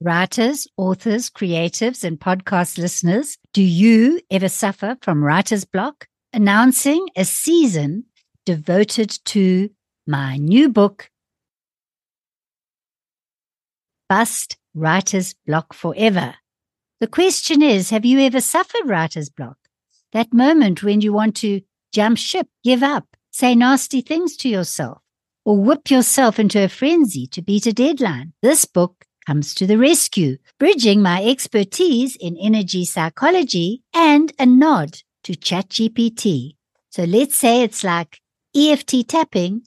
Writers, authors, creatives, and podcast listeners, do you ever suffer from writer's block? Announcing a season devoted to my new book, Bust Writer's Block Forever. The question is Have you ever suffered writer's block? That moment when you want to jump ship, give up, say nasty things to yourself, or whip yourself into a frenzy to beat a deadline. This book comes to the rescue, bridging my expertise in energy psychology and a nod to ChatGPT. So let's say it's like EFT tapping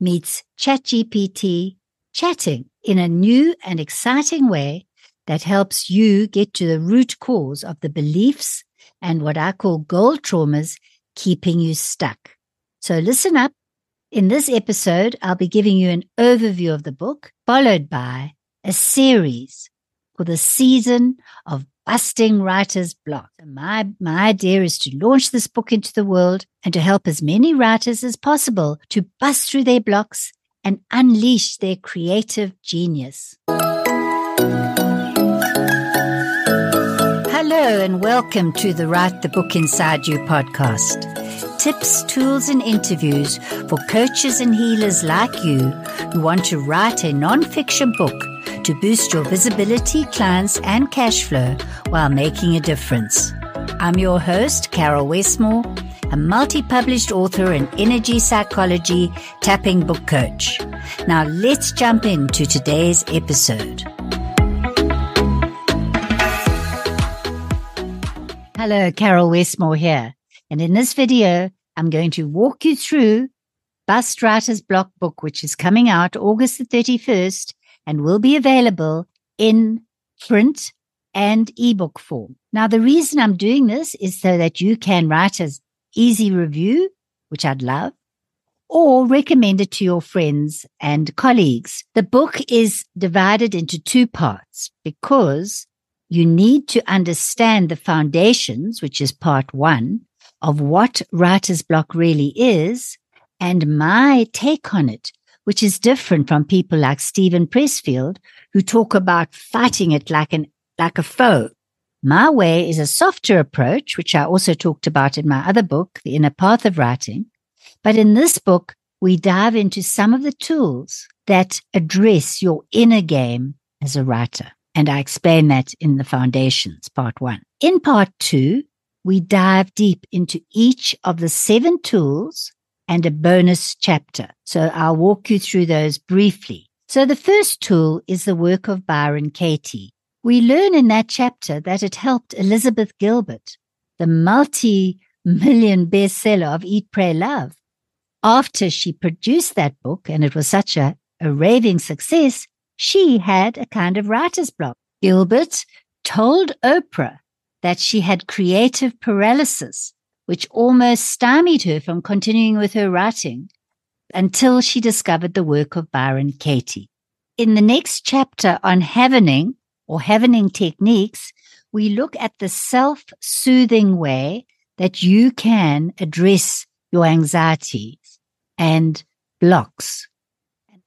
meets ChatGPT chatting in a new and exciting way that helps you get to the root cause of the beliefs and what I call goal traumas keeping you stuck. So listen up. In this episode, I'll be giving you an overview of the book, followed by a series for the season of busting writer's block. My, my idea is to launch this book into the world and to help as many writers as possible to bust through their blocks and unleash their creative genius. Hello and welcome to the Write the Book Inside You podcast. Tips, tools, and interviews for coaches and healers like you who want to write a non-fiction book to boost your visibility, clients, and cash flow while making a difference. I'm your host, Caryl Westmore, a multi published author and energy psychology tapping book coach. Now let's jump into today's episode. Hello, Caryl Westmore here. And in this video, I'm going to walk you through Bust Writer's Block book, which is coming out August the 31st and will be available in print and ebook form. Now, the reason I'm doing this is so that you can write an easy review, which I'd love, or recommend it to your friends and colleagues. The book is divided into two parts because you need to understand the foundations, which is part one of what writer's block really is and my take on it, which is different from people like Steven Pressfield, who talk about fighting it like an, like a foe. My way is a softer approach, which I also talked about in my other book, The Inner Path of Writing. But in this book, we dive into some of the tools that address your inner game as a writer. And I explain that in the foundations, part one. In part two, we dive deep into each of the seven tools and a bonus chapter. So I'll walk you through those briefly. So the first tool is the work of Byron Katie. We learn in that chapter that it helped Elizabeth Gilbert, the multi million bestseller of Eat, Pray, Love. After she produced that book and it was such a, a raving success, she had a kind of writer's block. Gilbert told Oprah that she had creative paralysis which almost stymied her from continuing with her writing until she discovered the work of Byron Katie. In the next chapter on Havening or Havening techniques, we look at the self soothing way that you can address your anxieties and blocks.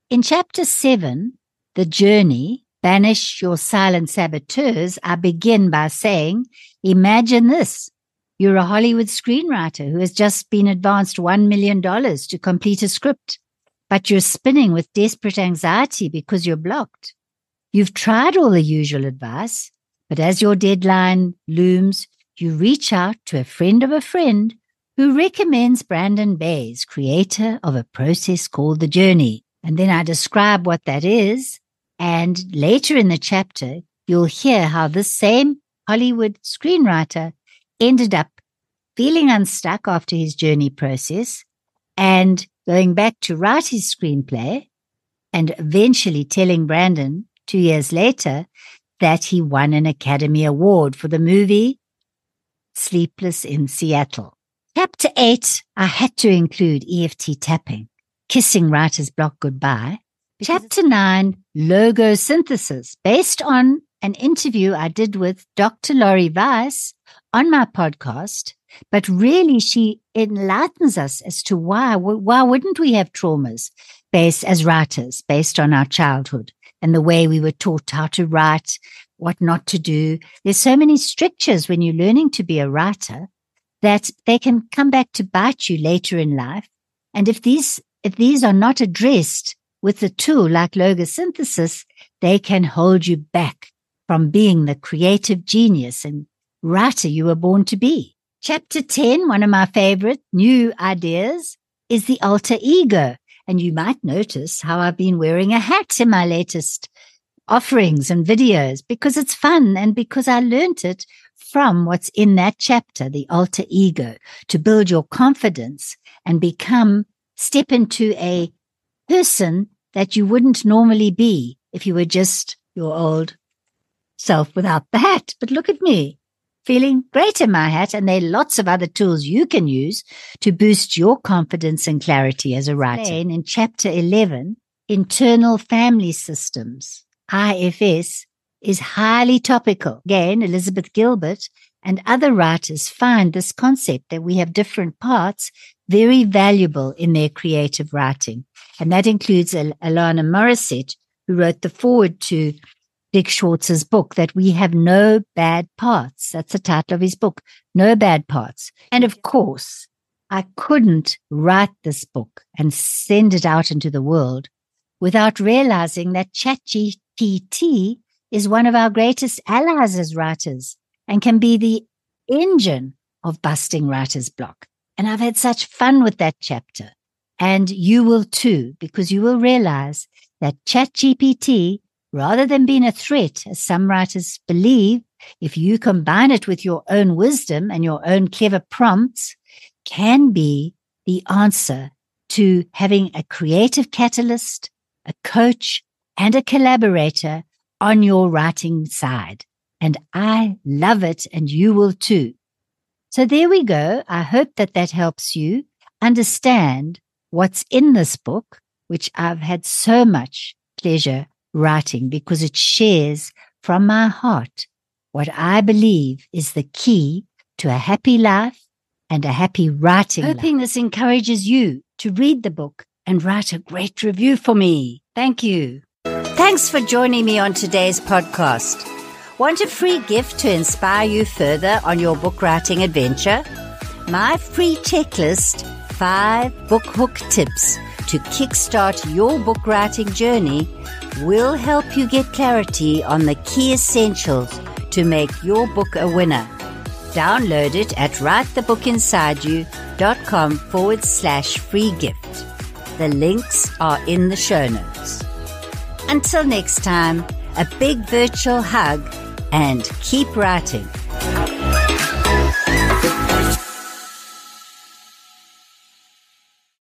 In chapter seven, the journey, banish your silent saboteurs, I begin by saying, imagine this. You're a Hollywood screenwriter who has just been advanced $1 million to complete a script, but you're spinning with desperate anxiety because you're blocked. You've tried all the usual advice, but as your deadline looms, you reach out to a friend of a friend who recommends Brandon Bays, creator of a process called The Journey. And then I describe what that is. And later in the chapter, you'll hear how this same Hollywood screenwriter ended up feeling unstuck after his journey process and going back to write his screenplay and eventually telling Brandon two years later that he won an Academy Award for the movie Sleepless in Seattle. Chapter eight, I had to include EFT tapping, kissing writer's block goodbye. Chapter nine, logosynthesis, based on an interview I did with Dr. Laurie Weiss on my podcast, but really she enlightens us as to why, why wouldn't we have traumas based as writers based on our childhood? and the way we were taught how to write, what not to do. There's so many strictures when you're learning to be a writer that they can come back to bite you later in life. And if these, if these are not addressed with a tool like logosynthesis, they can hold you back from being the creative genius and writer you were born to be. Chapter 10, one of my favorite new ideas is the alter ego. And you might notice how I've been wearing a hat in my latest offerings and videos because it's fun and because I learned it from what's in that chapter, the alter ego, to build your confidence and become, step into a person that you wouldn't normally be if you were just your old self without the hat. But look at me feeling great in my hat. And there are lots of other tools you can use to boost your confidence and clarity as a writer. And in chapter 11, internal family systems, IFS, is highly topical. Again, Elizabeth Gilbert and other writers find this concept that we have different parts very valuable in their creative writing. And that includes Alanis Morissette, who wrote the foreword to Dick Schwartz's book that we have no bad parts. That's the title of his book, No Bad Parts. And of course, I couldn't write this book and send it out into the world without realizing that ChatGPT is one of our greatest allies as writers and can be the engine of busting writer's block. And I've had such fun with that chapter. And you will too, because you will realize that ChatGPT rather than being a threat, as some writers believe, if you combine it with your own wisdom and your own clever prompts, can be the answer to having a creative catalyst, a coach, and a collaborator on your writing side. And I love it, and you will too. So there we go. I hope that that helps you understand what's in this book, which I've had so much pleasure writing because it shares from my heart what I believe is the key to a happy life and a happy writing. Hoping life. this encourages you to read the book and write a great review for me. Thank you. Thanks for joining me on today's podcast. Want a free gift to inspire you further on your book writing adventure? My free checklist, five book hook tips to kickstart your book writing journey will help you get clarity on the key essentials to make your book a winner. Download it at writethebookinsideyou.com forward slash free gift. The links are in the show notes. Until next time, a big virtual hug and keep writing.